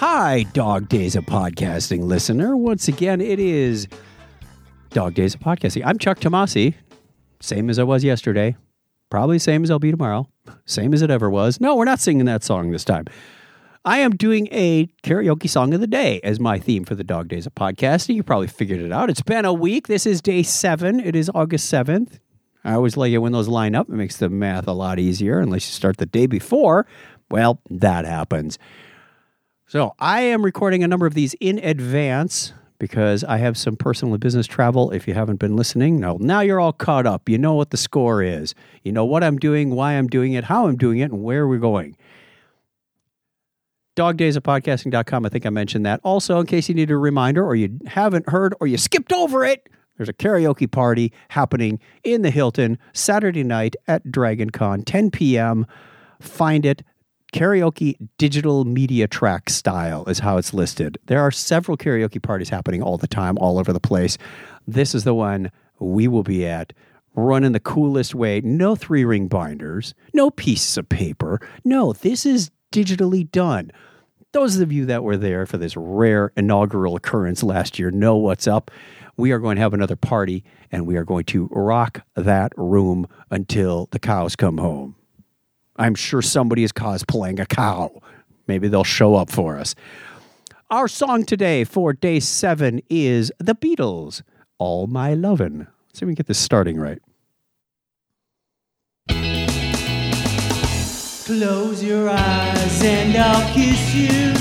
Hi, Dog Days of Podcasting listener. Once again, it is Dog Days of Podcasting. I'm Chuck Tomasi, same as I was yesterday, probably same as I'll be tomorrow, same as it ever was. No, we're not singing that song this time. I am doing a karaoke song of the day as my theme for the Dog Days of Podcasting. You probably figured it out. It's been a week. This is day seven. It is August 7th. I always like it when those line up. It makes the math a lot easier unless you start the day before. Well, that happens. So I am recording a number of these in advance because I have some personal and business travel. If you haven't been listening, no, now you're all caught up. You know what the score is. You know what I'm doing, why I'm doing it, how I'm doing it, and where we're going. Dogdaysofpodcasting.com. I think I mentioned that. Also, in case you need a reminder or you haven't heard or you skipped over it, there's a karaoke party happening in the Hilton Saturday night at Dragon Con, 10 p.m. Find it. Karaoke digital media track style is how it's listed. There are several karaoke parties happening all the time, all over the place. This is the one we will be at, Run in the coolest way. No three ring binders, no pieces of paper. No, this is digitally done. Those of you that were there for this rare inaugural occurrence last year know what's up. We are going to have another party and we are going to rock that room until the cows come home. I'm sure somebody is cosplaying a cow. Maybe they'll show up for us. Our song today for day seven is The Beatles, All My Lovin'. Let's see if we can get this starting right. Close your eyes and I'll kiss you.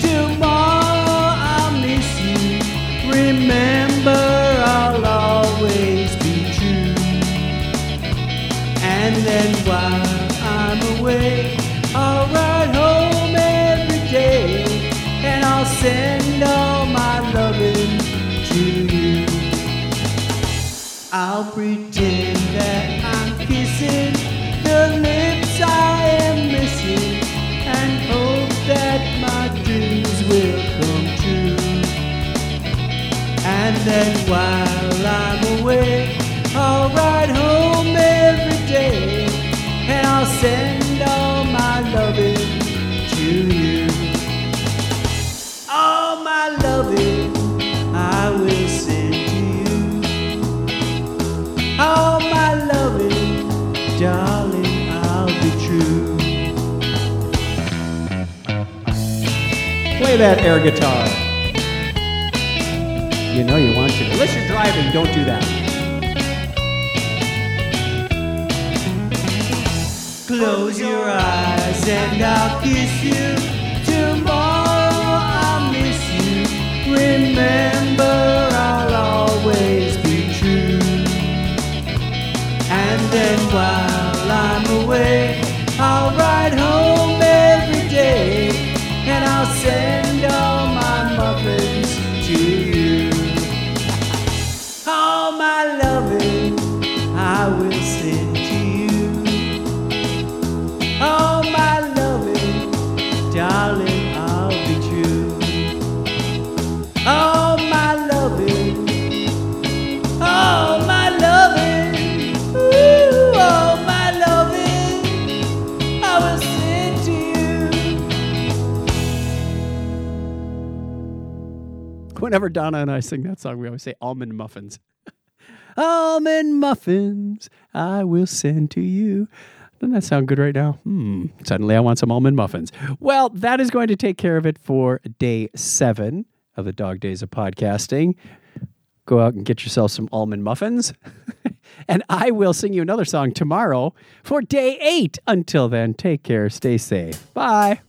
Tomorrow I'll miss you. Remember, I'll always be true. And then I'm away, I'll ride home every day. And I'll send all my loving to you. I'll pretend that I'm kissing the lips I am missing and hope that my dreams will come true. And then while I'm away, I'll ride Play that air guitar. You know you want to. Unless you're driving, don't do that. Close your eyes and I'll kiss you. Whenever Donna and I sing that song, we always say almond muffins. almond muffins, I will send to you. Doesn't that sound good right now? Hmm. Suddenly I want some almond muffins. Well, that is going to take care of it for day seven of the Dog Days of Podcasting. Go out and get yourself some almond muffins. and I will sing you another song tomorrow for day eight. Until then, take care, stay safe. Bye.